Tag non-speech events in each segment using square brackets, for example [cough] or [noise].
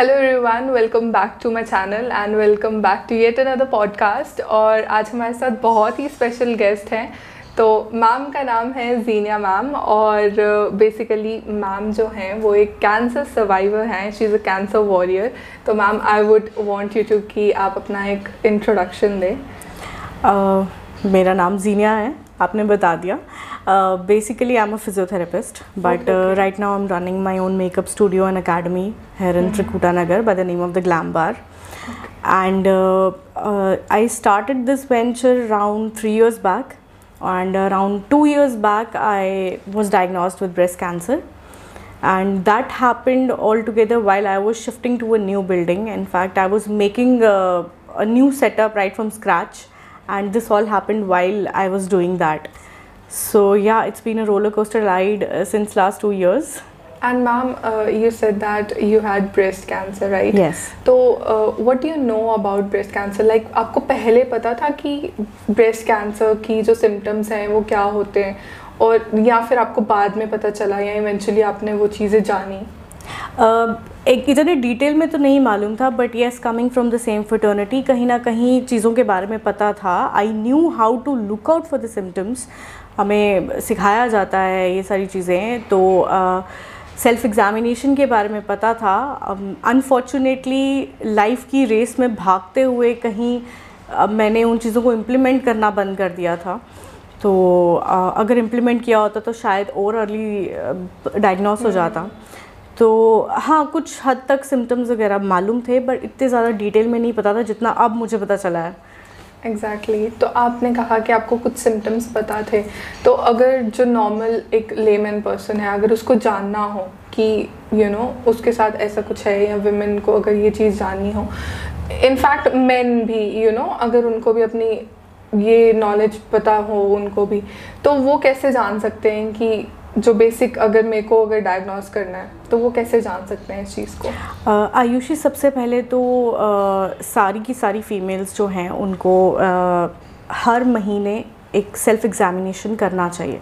Hello everyone welcome back to my channel and welcome back to yet another podcast और आज हमारे साथ बहुत ही स्पेशल गेस्ट हैं तो मैम का नाम है जीनिया मैम और बेसिकली uh, मैम जो हैं वो एक कैंसर सर्वाइवर हैं she is a cancer warrior तो ma'am I would want you to कि आप अपना एक इंट्रोडक्शन दें uh, मेरा नाम जीनिया है आपने बता दिया uh, Uh, basically, I'm a physiotherapist, but uh, okay. uh, right now I'm running my own makeup studio and academy here in mm-hmm. by the name of the Glam Bar. Okay. And uh, uh, I started this venture around three years back, and around two years back, I was diagnosed with breast cancer. And that happened altogether while I was shifting to a new building. In fact, I was making a, a new setup right from scratch, and this all happened while I was doing that. So yeah, it's been a roller coaster ride uh, since last two years. And ma'am, uh, you said that you had breast cancer, right? Yes. So uh, what do you know about breast cancer? Like आपको पहले पता था कि breast cancer की जो symptoms हैं वो क्या होते हैं और या फिर आपको बाद में पता चला या eventually आपने वो चीज़ें जानी Uh, एक इतने डिटेल में तो नहीं मालूम था but yes coming from the same fraternity कहीं ना कहीं चीज़ों के बारे में पता था I knew how to look out for the symptoms हमें सिखाया जाता है ये सारी चीज़ें तो सेल्फ़ एग्ज़ामिनेशन के बारे में पता था अनफॉर्चुनेटली लाइफ की रेस में भागते हुए कहीं uh, मैंने उन चीज़ों को इम्प्लीमेंट करना बंद कर दिया था तो uh, अगर इम्प्लीमेंट किया होता तो शायद और अर्ली डायग्नोस हो जाता हम्म। तो हाँ कुछ हद तक सिम्टम्स वगैरह मालूम थे बट इतने ज़्यादा डिटेल में नहीं पता था जितना अब मुझे पता चला है एग्जैक्टली exactly. तो आपने कहा कि आपको कुछ सिम्टम्स पता थे तो अगर जो नॉर्मल एक लेमैन पर्सन है अगर उसको जानना हो कि यू you नो know, उसके साथ ऐसा कुछ है या वुमेन को अगर ये चीज़ जाननी हो इनफैक्ट मेन भी यू you नो know, अगर उनको भी अपनी ये नॉलेज पता हो उनको भी तो वो कैसे जान सकते हैं कि जो बेसिक अगर मेरे को अगर डायग्नोस करना है तो वो कैसे जान सकते हैं इस चीज़ को आयुषी सबसे पहले तो आ, सारी की सारी फीमेल्स जो हैं उनको आ, हर महीने एक सेल्फ एग्ज़ामिनेशन करना चाहिए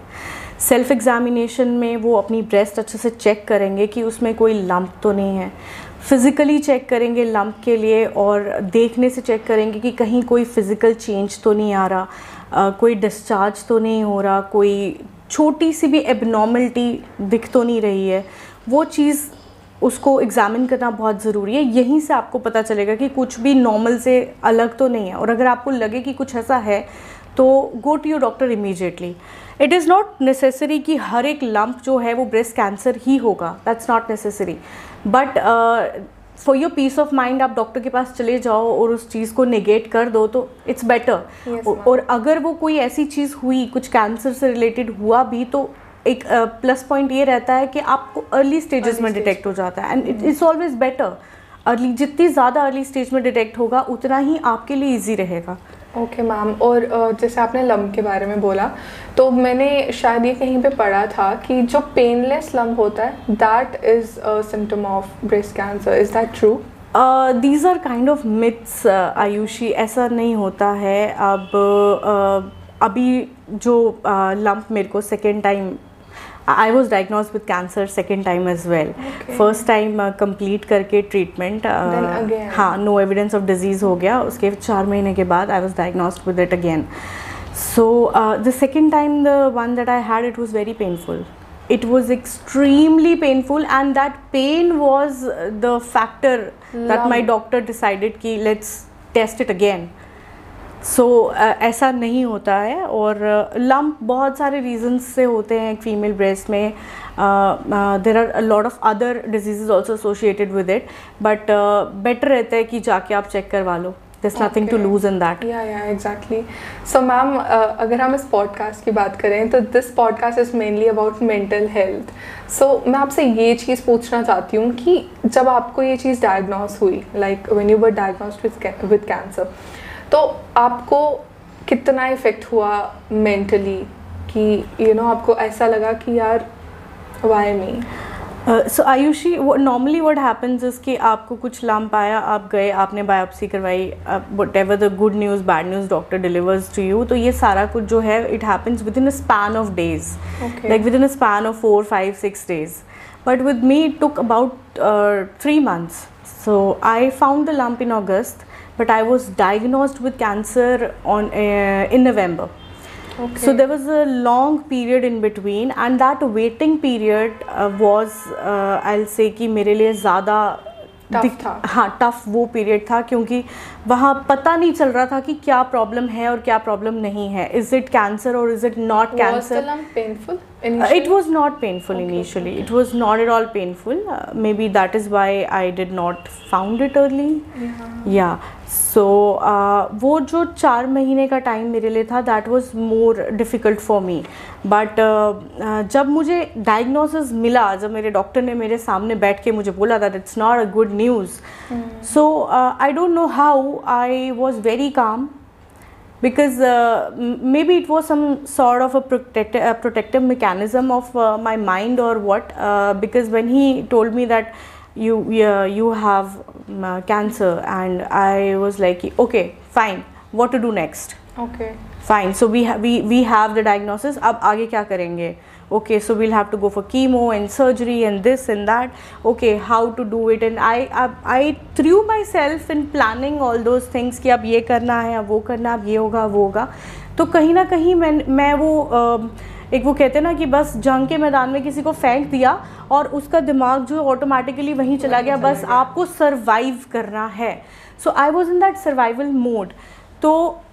सेल्फ एग्ज़ामिनेशन में वो अपनी ब्रेस्ट अच्छे से चेक करेंगे कि उसमें कोई लंप तो नहीं है फिज़िकली चेक करेंगे लंप के लिए और देखने से चेक करेंगे कि कहीं कोई फ़िज़िकल चेंज तो नहीं आ रहा आ, कोई डिस्चार्ज तो नहीं हो रहा कोई छोटी सी भी एबनॉर्मलिटी दिख तो नहीं रही है वो चीज़ उसको एग्ज़ामिन करना बहुत ज़रूरी है यहीं से आपको पता चलेगा कि कुछ भी नॉर्मल से अलग तो नहीं है और अगर आपको लगे कि कुछ ऐसा है तो go to your doctor immediately it is not necessary कि हर एक लंप जो है वो ब्रेस्ट कैंसर ही होगा that's not necessary but for your peace of mind आप डॉक्टर के पास चले जाओ और उस चीज़ को निगेट कर दो तो इट्स बेटर yes, और अगर वो कोई ऐसी चीज़ हुई कुछ कैंसर से रिलेटेड हुआ भी तो एक प्लस uh, पॉइंट ये रहता है कि आपको अर्ली स्टेजेस में डिटेक्ट हो जाता है and it it's always better early जितनी ज़्यादा अर्ली स्टेज में डिटेक्ट होगा उतना ही आपके लिए ईजी रहेगा ओके मैम और जैसे आपने लम्ब के बारे में बोला तो मैंने शायद ये कहीं पे पढ़ा था कि जो पेनलेस लम्ब होता है that is symptom of breast cancer is that true these are kind of myths Ayushi ऐसा नहीं होता है अब uh, अभी जो लम्प uh, मेरे को second time I was diagnose with cancer second time as well first time complete करके ट्रीटमेंट uh, हाँ नो एविडेंस ऑफ डिजीज हो गया उसके चार महीने के बाद I was diagnose with it again so the second time the one that I had it was very painful it was extremely painful and that pain was the factor that my doctor decided कि let's test it again so so, uh, ऐसा नहीं होता है और lump uh, बहुत सारे reasons से होते हैं एक फीमेल ब्रेस्ट में there are lot of other diseases also associated with it but better रहता है कि जाके आप चेक करवा लो this nothing to lose in that yeah yeah exactly so ma'am अगर हम इस पॉडकास्ट की बात करें तो this podcast is mainly about mental health so मैं आपसे ये चीज़ पूछना चाहती हूँ कि जब आपको ये चीज़ डायग्नोस हुई like when you were diagnosed with cancer तो आपको कितना इफ़ेक्ट हुआ मेंटली कि यू you नो know, आपको ऐसा लगा कि यार why me so Ayushi normally what happens is कि आपको कुछ लंप आया आप गए आपने बायोप्सी करवाई whatever the good news bad news doctor delivers to you तो ये सारा कुछ जो है it happens within a span of days like within a span of four five six days but with me it took about three months so I found the lump in August but I was diagnosed with cancer on uh, in November. Okay. So there was a long period in between, and that waiting period uh, was uh, I'll say कि मेरे लिए ज़्यादा Tough दिक- था। हाँ tough वो period था क्योंकि वहाँ पता नहीं चल रहा था कि क्या प्रॉब्लम है और क्या प्रॉब्लम नहीं है इज इट कैंसर और is it not was the cancer lump painful Uh, initially? it was not painful initially. It was not at all painful. Uh, maybe that is why I did not found so uh, वो जो चार महीने का time मेरे लिए था that was more difficult for me but जब मुझे डायग्नोसिस मिला जब मेरे डॉक्टर ने मेरे सामने बैठ के मुझे बोला that it's not a good news so I don't know how I was very calm because maybe it was some sort of a protective mechanism of my mind और what because when he told me that you yeah, you have um, uh, cancer and i was like okay fine what to do next okay fine so we ha- we we have the diagnosis ab aage kya karenge okay so we'll have to go for chemo and surgery and this and that okay how to do it and i i, I threw myself in planning all those things कि अब ये करना है अब वो करना अब ये होगा वो होगा तो कहीं ना कहीं main मैं वो एक वो कहते हैं ना कि बस जंग के मैदान में किसी को फेंक दिया और उसका दिमाग जो ऑटोमेटिकली वहीं चला गया बस आपको सर्वाइव करना है so I was in that survival mode तो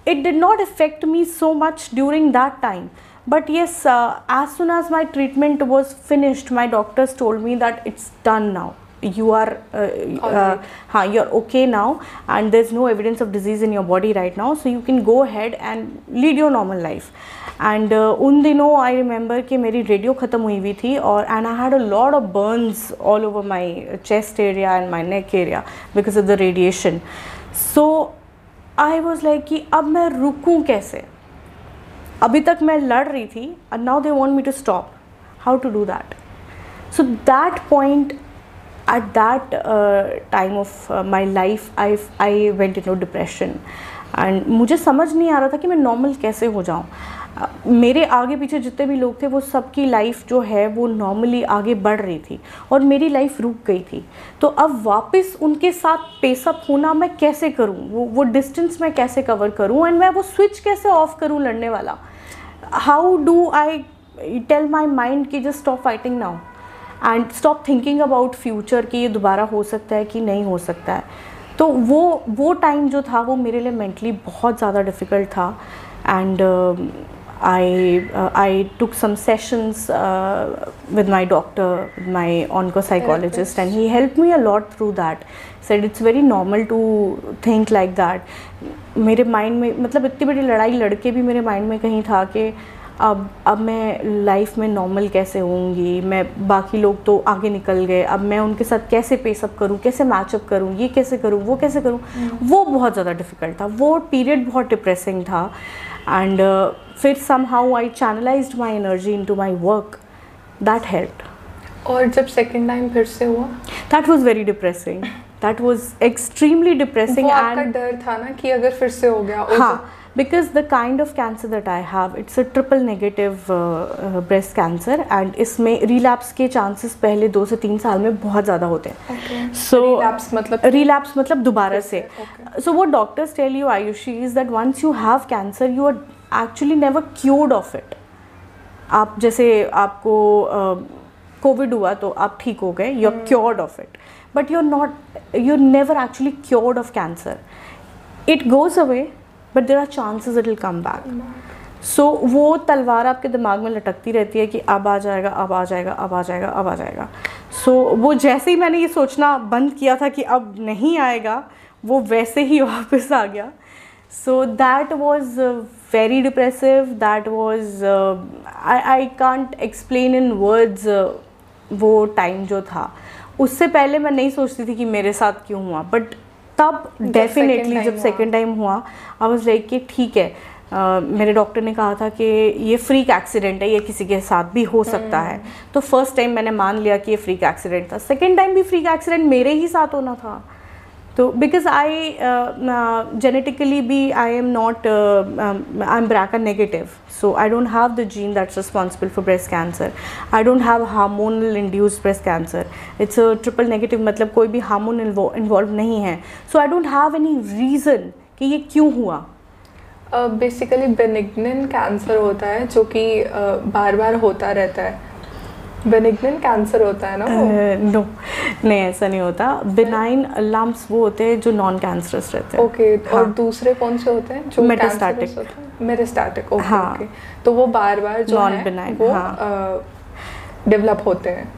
it did not affect me so much during that time but yes as soon as my treatment was finished my doctors doctors me that it's done now you are uh, uh right. uh, you're okay now and there's no evidence of disease in your body right now so you can go ahead and lead your normal life and uh, उन दिनों I remember कि मेरी radio ख़त्म हुई हुई थी और and I had a lot of burns all over my chest area and my neck area because of the radiation so I was like कि अब मैं रुकूँ कैसे अभी तक मैं लड़ रही थी and now they want me to stop how to do that so that point at that uh, time of uh, my life I I went into depression and मुझे समझ नहीं आ रहा था कि मैं normal कैसे हो जाऊँ uh, मेरे आगे पीछे जितने भी लोग थे वो सबकी लाइफ जो है वो नॉर्मली आगे बढ़ रही थी और मेरी लाइफ रुक गई थी तो अब वापस उनके साथ पेसअप होना मैं कैसे करूँ वो वो डिस्टेंस मैं कैसे कवर करूँ एंड मैं वो स्विच कैसे ऑफ करूँ लड़ने वाला how do I tell my mind कि just stop fighting now and stop thinking about future कि ये दोबारा हो सकता है कि नहीं हो सकता है तो वो वो टाइम जो था वो मेरे लिए मेंटली बहुत ज़्यादा डिफ़िकल्ट था and I I took some sessions with my doctor my onco psychologist and he help me a lot through that said it's very normal to think like that मेरे mind में मतलब इतनी बड़ी लड़ाई लड़के भी मेरे माइंड में कहीं था कि अब अब मैं लाइफ में नॉर्मल कैसे होंगी मैं बाकी लोग तो आगे निकल गए अब मैं उनके साथ कैसे पेसअप करूँ कैसे मैचअप करूँ ये कैसे करूँ वो कैसे करूँ हम्म। वो बहुत ज़्यादा डिफ़िकल्ट था वो पीरियड बहुत डिप्रेसिंग था एंड uh, फिर somehow I channelize my energy into my work that help और जब सेकेंड टाइम फिर से हुआ that was very depressing that was extremely depressing डर था ना कि अगर फिर से हो गया हाँ because the kind of cancer that I have it's a triple negative breast cancer and इसमें रिलैप्स के चांसेस पहले दो से तीन साल में बहुत ज़्यादा होते हैं सो रिलैप्स मतलब रिलैप्स मतलब दोबारा से सो वो doctors tell you Ayushi is that once you have cancer you are actually never cured of it आप जैसे आपको कोविड uh, हुआ तो आप ठीक हो गए you are cured of it but you're not, you're never actually cured of cancer. It goes away, but there are chances it'll come back. So so, वो तलवार आपके दिमाग में लटकती रहती है कि अब आ जाएगा अब आ जाएगा अब आ जाएगा अब आ जाएगा सो so, वो जैसे ही मैंने ये सोचना बंद किया था कि अब नहीं आएगा वो वैसे ही वापस आ गया so that was very depressive that was I I can't explain in words वो टाइम जो था उससे पहले मैं नहीं सोचती थी कि मेरे साथ क्यों हुआ बट तब डेफिनेटली जब सेकेंड टाइम हुआ आई वॉज लाइक कि ठीक है Uh, मेरे डॉक्टर ने कहा था कि ये फ्रीक एक्सीडेंट है ये किसी के साथ भी हो सकता है हम्म। तो फर्स्ट टाइम मैंने मान लिया कि ये फ्रीक एक्सीडेंट था सेकेंड टाइम भी फ्रीक एक्सीडेंट मेरे ही साथ होना था तो बिकॉज आई जेनेटिकली भी I am not I am BRCA BRCA negative so I don't have the gene that's responsible for breast cancer I don't have hormonal induce breast cancer it's a triple negative मतलब कोई भी hormone involve नहीं है so I don't have any reason कि ये क्यों हुआ basically benign cancer होता है जो कि uh, बार बार होता रहता है बेनिग्नेंट कैंसर होता है ना नो uh, नहीं ऐसा नहीं होता बिनाइन लम्ब्स वो होते हैं जो नॉन कैंसरस रहते हैं ओके और हाँ. दूसरे कौन से होते हैं जो मेटास्टैटिक मेटास्टैटिक ओके तो वो बार बार जो नॉन वो डेवलप हाँ. uh, होते हैं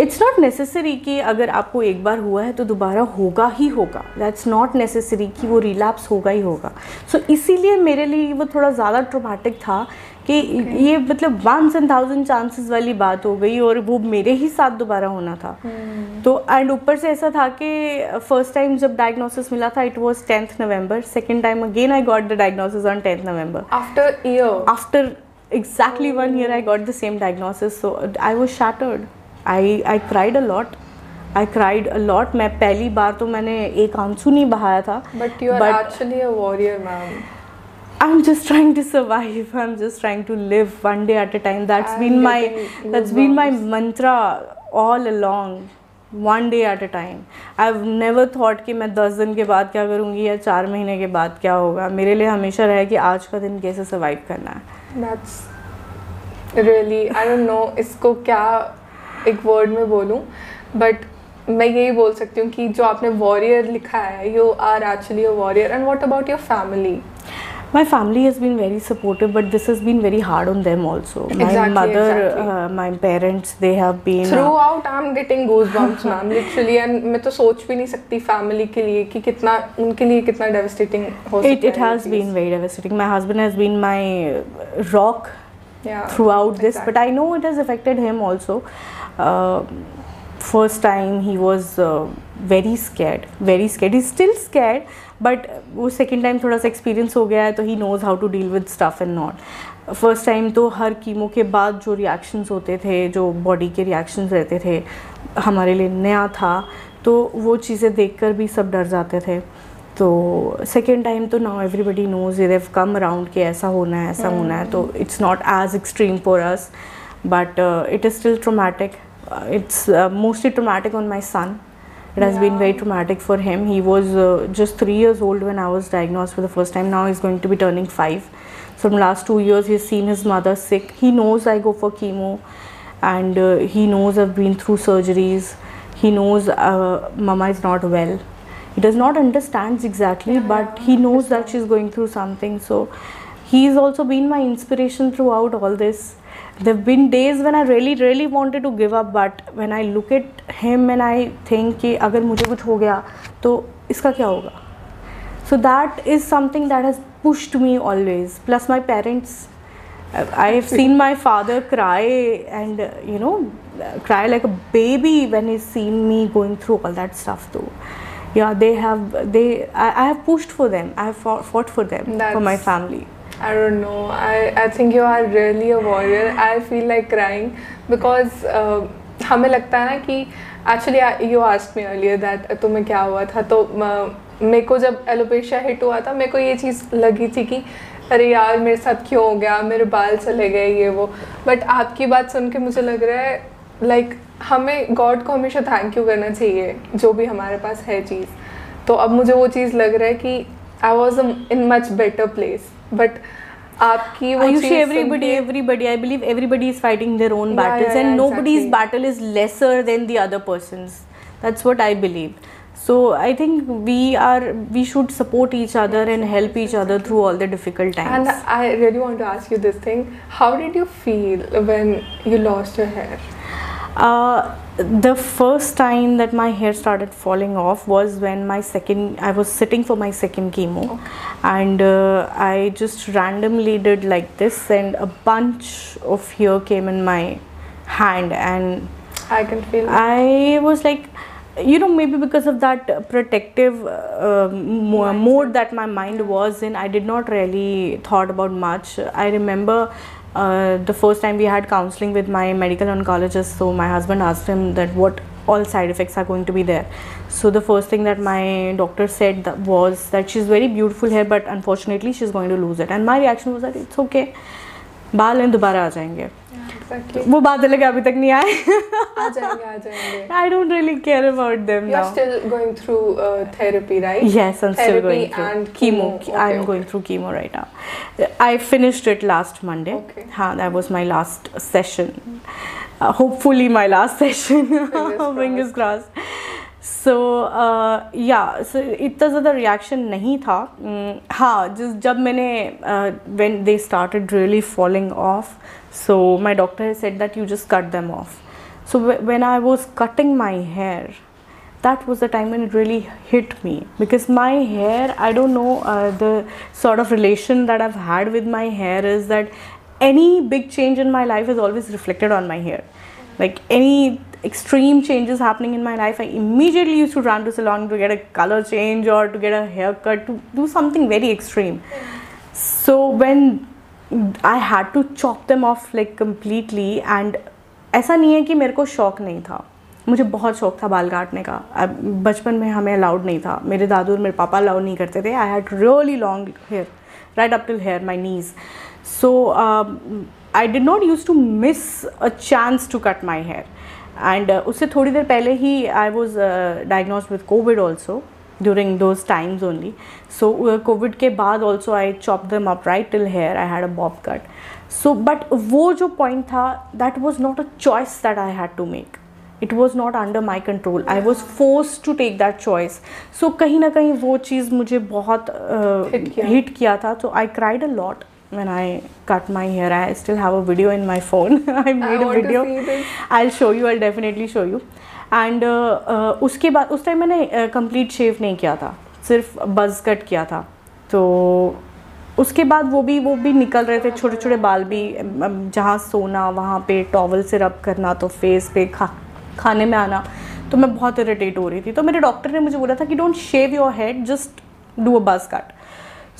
इट्स नॉट नेसेसरी कि अगर आपको एक बार हुआ है तो दोबारा होगा ही होगा दैट्स नॉट नेसेसरी कि वो रिलैप्स होगा ही होगा सो so, इसीलिए मेरे लिए वो थोड़ा ज़्यादा ट्रोमैटिक था कि okay. ये मतलब वन एंड थाउजेंड चांसेस वाली बात हो गई और वो मेरे ही साथ दोबारा होना था hmm. तो एंड ऊपर से ऐसा था कि फर्स्ट टाइम जब डायग्नोसिस मिला था it was tenth November second time again I got the diagnosis on tenth November after year after exactly one year I got the same diagnosis so I was shattered I I cried a lot I cried a lot मैं पहली बार तो मैंने एक आंसू नहीं बहाया था but you are actually a warrior ma'am I am just trying to survive I am just trying to live one day at a time that's been my that's been my mantra all along one day at a time I have never thought कि मैं दस दिन के बाद क्या करूँगी या चार महीने के बाद क्या होगा मेरे लिए हमेशा रहे कि आज का दिन कैसे सर्वाइव करना है that's really I don't know इसको क्या एक वर्ड में बोलूँ बट मैं यही बोल सकती हूँ कि जो आपने वॉरियर लिखा है you are actually a warrior and what about your family my family has been very supportive but this has been very hard on them also my mother my parents they have been throughout I am getting goes ma'am literally and मैं तो सोच भी नहीं सकती family के लिए कि कितना उनके लिए कितना devastating it it has been very devastating my husband has been my rock throughout this but I know it has affected him also Uh, first time he was very scared very scared is still scared but वो second time थोड़ा सा experience हो गया है तो he knows how to deal with stuff and not first time तो हर chemo के बाद जो रिएक्शंस होते थे जो बॉडी के रिएक्शंस रहते थे हमारे लिए नया था तो वो चीज़ें देखकर भी सब डर जाते थे तो सेकेंड टाइम तो now everybody knows it have come around कि ऐसा होना है ऐसा होना है तो it's not as extreme for us but uh, it is still traumatic. Uh, it's uh, mostly traumatic on my son. It has yeah. been very traumatic for him. He was uh, just three years old when I was diagnosed for the first time. Now he's going to be turning five. So from last two years, he's seen his mother sick. He knows I go for chemo, and uh, he knows I've been through surgeries. He knows uh, Mama is not well. He does not understand exactly, yeah, but he knows that she's going through something. So he's also been my inspiration throughout all this there have been days when I really really wanted to give up but when I look at him and I think कि अगर मुझे कुछ हो गया तो इसका क्या होगा so that is something that has pushed me always plus my parents I have seen my father cry and you know cry like a baby when he's seen me going through all that stuff too yeah they have they I, I have pushed for them I have fought, fought for them That's, for my family I don't know. I, I think you are really a warrior. I feel like crying because uh, हमें लगता है ना कि actually you uh, asked me earlier that uh, तुम्हें क्या हुआ था तो मेरे को जब एलोपेशिया हिट हुआ था मेरे को ये चीज़ लगी थी कि अरे यार मेरे साथ क्यों हो गया मेरे बाल चले गए ये वो बट आपकी बात सुन के मुझे लग रहा है लाइक like, हमें गॉड को हमेशा थैंक यू करना चाहिए जो भी हमारे पास है चीज़ तो अब मुझे वो चीज़ लग रहा है कि I was in much better place But Ayushi, everybody, I believe everybody is fighting their own battles, and nobody's battle is lesser than the other person's. That's what I believe. So I think we should support each other and help each other through all the difficult times. And I really want to ask you this thing. How did you feel when you lost your hair? Uh, the first time that my hair started falling off was when my second i was sitting for my second chemo okay. and uh, i just randomly did like this and a bunch of hair came in my hand and i can feel i was like you know maybe because of that protective uh, mode that my mind was in i did not really thought about much i remember uh, the first time we had counseling with my medical oncologist so my husband asked him that what all side effects are going to be there so the first thing that my doctor said that was that she's very beautiful hair but unfortunately she's going to lose it and my reaction was that it's okay बाल हैं दोबारा आ जाएंगे Exactly. वो बात अलग अभी तक नहीं आए आ जाएंगे आ जाएंगे I don't really care about them now still going through therapy right yes I am still going through chemo I am going through chemo right now I finished it last Monday हां that was my last session hopefully my last session fingers crossed so yeah so इतना ज़्यादा reaction नहीं था mm, हाँ जिस जब मैंने when they start really falling off so my doctor said that you just cut them off so when I was cutting my hair that was the time in really hit me because my hair I don't know the sort of relation that I've had with my hair is that any big change in my life is always reflected on my hair like any extreme changes happening in my life, I immediately used to run to salon to get a color change or to get a haircut, to do something very extreme. So when I had to chop them off like completely and ऐसा नहीं है कि मेरे को शौक नहीं था मुझे बहुत शौक था बाल काटने का बचपन में हमें अलाउड नहीं था मेरे दादू और मेरे पापा अलाउड नहीं करते थे I had really long hair right up till here my knees so I did not use to miss a chance to cut my hair and uh, उससे थोड़ी देर पहले ही I was diagnose with covid also during those times only so covid के बाद also I chop them up right till here I had a bob cut so but वो जो point था that was not a choice that I had to make it was not under my control I was force to take that choice so कहीं ना कहीं वो चीज़ मुझे बहुत हिट uh, किया।, किया था तो I cried a lot when I cut my hair. I still have a video in my phone. [laughs] I made I a video. I'll show you. I'll definitely show you. And uh, uh, उसके बाद उस time मैंने complete uh, शेव नहीं किया था सिर्फ बज cut किया था तो उसके बाद वो भी वो भी निकल रहे थे छोटे छोटे बाल भी जहाँ सोना वहाँ पे टॉवल से रब करना तो फेस पे खा खाने में आना तो मैं बहुत इरिटेट हो रही थी तो मेरे डॉक्टर ने मुझे बोला था कि don't shave your head just do a buzz cut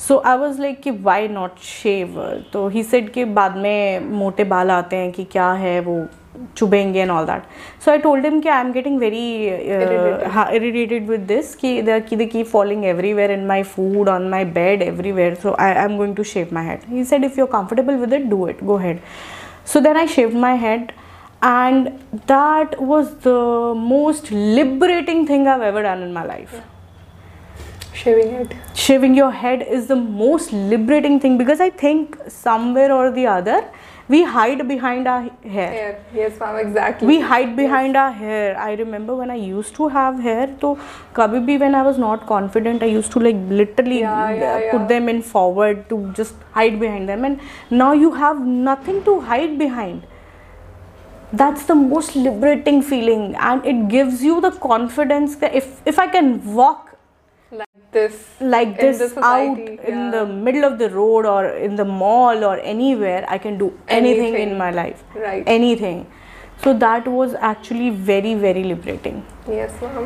so I was like कि वाई नॉट शेव तो ही सेड के बाद में मोटे बाल आते हैं कि क्या है वो चुभेंगे and all that so I told him कि आई एम गेटिंग वेरी हाँ विद दिस कि द की following everywhere in my food on my bed everywhere so I I am going to shave my head he said if you are comfortable with it do it go ahead so then I shave my head and that was the most liberating thing I ever done in my life shaving it shaving your head is the most liberating thing because i think somewhere or the other we hide behind our hair, hair. yes ma'am exactly we hide behind yes. our hair i remember when i used to have hair so kabhi bhi when i was not confident i used to like literally yeah, yeah, put yeah. them in forward to just hide behind them and now you have nothing to hide behind that's the most liberating feeling and it gives you the confidence that if if i can walk this like this, out yeah. in the middle of the road or in the mall or anywhere i can do anything, anything. in my life right anything so that was actually very very liberating yes ma'am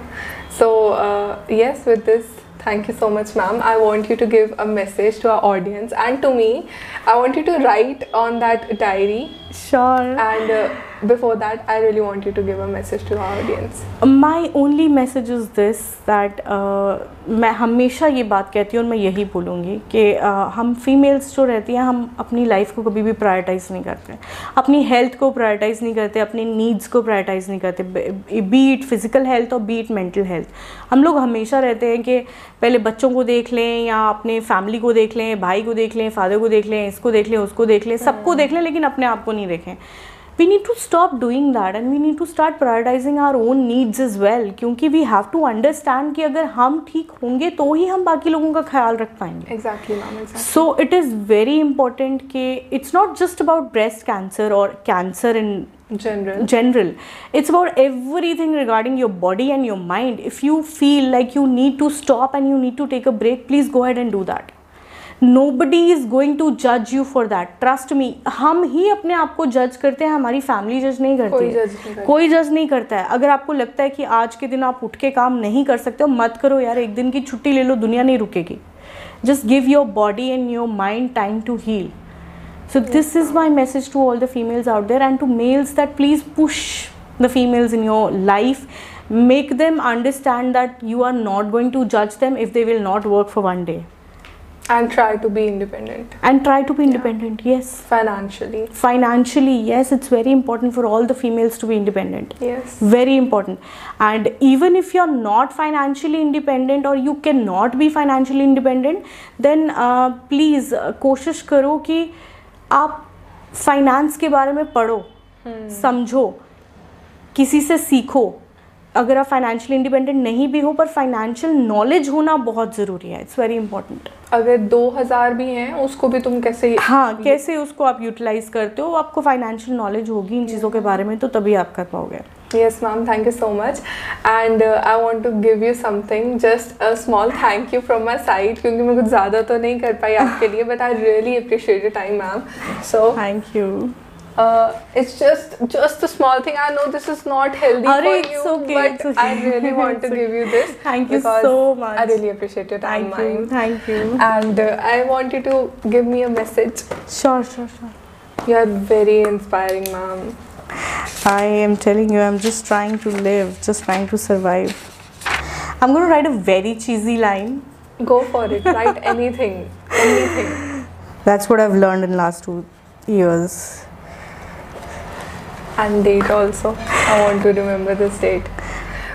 so uh, yes with this thank you so much ma'am i want you to give a message to our audience and to me i want you to write on that diary Sure. And uh, before that, I really want you to give a message to our audience. My only message is this that uh, मैं हमेशा ये बात कहती हूँ और मैं यही बोलूँगी कि uh, हम फीमेल्स जो रहती हैं हम अपनी लाइफ को कभी भी प्रायोरिटाइज़ नहीं करते अपनी हेल्थ को प्रायोरिटाइज़ नहीं करते अपनी नीड्स को प्रायोरिटाइज़ नहीं करते बीट फिज़िकल हेल्थ और बीट मेंटल हेल्थ हम लोग हमेशा रहते हैं कि पहले बच्चों को देख लें या अपने फैमिली को देख लें भाई को देख लें फादर को देख लें इसको देख लें उसको देख लें सबको हाँ। देख लें लेकिन अपने आप को नहीं देखें we need to stop doing that and we need to start prioritizing our own needs as well क्योंकि वी हैव टू अंडरस्टैंड कि अगर हम ठीक होंगे तो ही हम बाकी लोगों का ख्याल रख पाएंगे exactly so it is very important कि it's not just about breast cancer और cancer in general general it's about everything regarding your body and your mind if you feel like you need to stop and you need to take a break please go ahead and do that nobody is going to जज you for that trust me हम ही अपने आप को जज करते हैं हमारी फैमिली जज नहीं करती कोई जज नहीं, कोई जज नहीं करता है अगर आपको लगता है कि आज के दिन आप उठ के काम नहीं कर सकते हो मत करो यार एक दिन की छुट्टी ले लो दुनिया नहीं रुकेगी just give your body and your mind time to heal so this is my message to all the females out there and to males that please push the females in your life make them understand that you are not going to जज them if they will not work for one day and try to be independent and try to be independent yeah. yes financially financially yes it's very important for all the females to be independent yes very important and even if you're not financially independent or you cannot be financially independent then uh, please uh, koshish karo ki aap finance ke bare mein padho hmm. samjho किसी से सीखो अगर आप financially independent नहीं भी हो पर financial knowledge होना बहुत ज़रूरी है इट्स वेरी इंपॉर्टेंट अगर दो हज़ार भी हैं उसको भी तुम कैसे हाँ कैसे उसको आप यूटिलाइज़ करते हो आपको फाइनेंशियल नॉलेज होगी इन चीज़ों के बारे में तो तभी आप कर पाओगे yes ma'am thank you so much and I want to give you something just a small thank you from my side क्योंकि मैं कुछ ज़्यादा तो नहीं कर पाई आपके लिए but I really appreciate time ma'am so thank you Uh, it's just just a small thing. I know this is not healthy Arre, for it's you, okay, but it's okay. I really want [laughs] to give you this. Thank you so much. I really appreciate your time. Thank you. Thank you. And uh, I want you to give me a message. Sure, sure, sure. You are very inspiring, ma'am. I am telling you, I'm just trying to live, just trying to survive. I'm going to write a very cheesy line. Go for it. write anything. Anything. [laughs] That's what I've learned in last two years. And that also I want to remember this date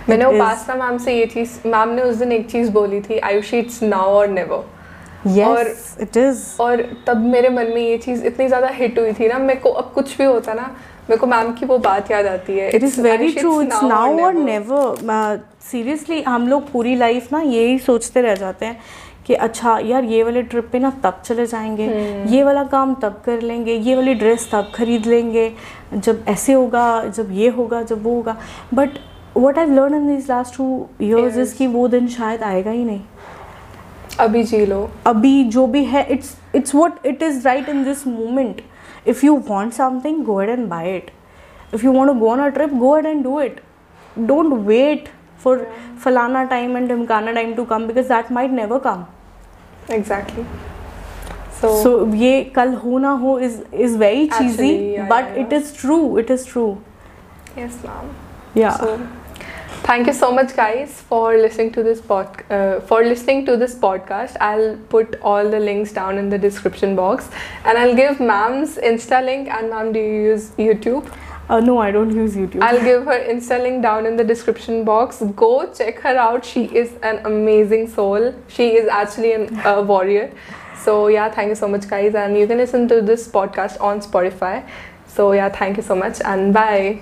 मैंने Upasana ma'am से ये चीज़ ma'am ने उस दिन एक चीज़ बोली थी Ayushi it's now or never Yes, और इट इज और तब मेरे मन में ये चीज़ इतनी ज़्यादा हिट हुई थी ना मेरे को अब कुछ भी होता ना मेरे को मैम की वो बात याद आती है it is very true it's now or never seriously हम लोग पूरी लाइफ ना यही सोचते रह जाते हैं कि अच्छा यार ये वाले ट्रिप पे ना तब चले जाएंगे हम्म। ये वाला काम तब कर लेंगे ये वाली ड्रेस तब खरीद लेंगे जब ऐसे होगा जब ये होगा जब वो होगा but what I learn in this last two years is कि वो दिन शायद आएगा ही नहीं अभी जी लो अभी जो भी है it's it's what it is right in this moment if you want something go ahead and buy it if you want go on a trip go ahead and do it don't wait for falana time and dhimkana time to come because that might never come exactly so, so ye kal ho na ho is is very cheesy yeah, but yeah, yeah. it is true it is true yes ma'am yeah so, thank you so much guys for listening to this pod uh, for listening to this podcast i'll put all the links down in the description box and i'll give ma'am's insta link and ma'am do you use youtube uh, no, I don't use YouTube. I'll give her Insta link down in the description box. Go check her out. She is an amazing soul. She is actually an, a warrior. So, yeah, thank you so much, guys. And you can listen to this podcast on Spotify. So, yeah, thank you so much and bye.